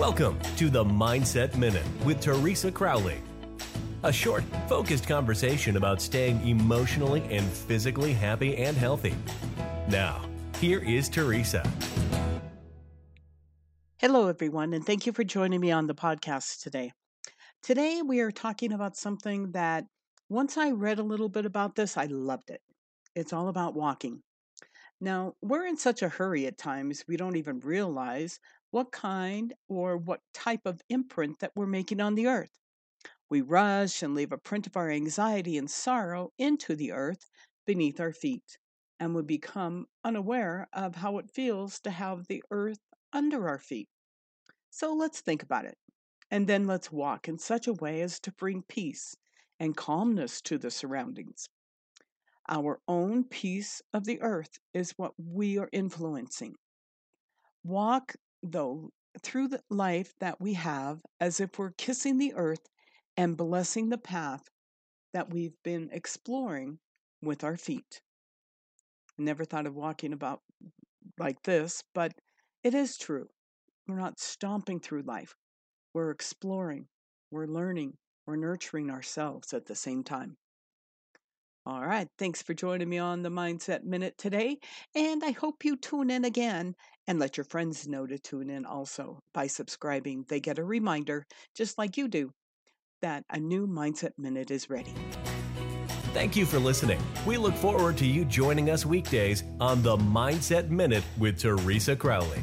Welcome to the Mindset Minute with Teresa Crowley. A short, focused conversation about staying emotionally and physically happy and healthy. Now, here is Teresa. Hello, everyone, and thank you for joining me on the podcast today. Today, we are talking about something that once I read a little bit about this, I loved it. It's all about walking. Now, we're in such a hurry at times, we don't even realize what kind or what type of imprint that we're making on the earth. We rush and leave a print of our anxiety and sorrow into the earth beneath our feet, and we become unaware of how it feels to have the earth under our feet. So let's think about it, and then let's walk in such a way as to bring peace and calmness to the surroundings. Our own piece of the earth is what we are influencing. Walk though, through the life that we have as if we're kissing the earth and blessing the path that we've been exploring with our feet. I never thought of walking about like this, but it is true. We're not stomping through life. We're exploring, we're learning, we're nurturing ourselves at the same time. All right. Thanks for joining me on the Mindset Minute today. And I hope you tune in again and let your friends know to tune in also by subscribing. They get a reminder, just like you do, that a new Mindset Minute is ready. Thank you for listening. We look forward to you joining us weekdays on the Mindset Minute with Teresa Crowley.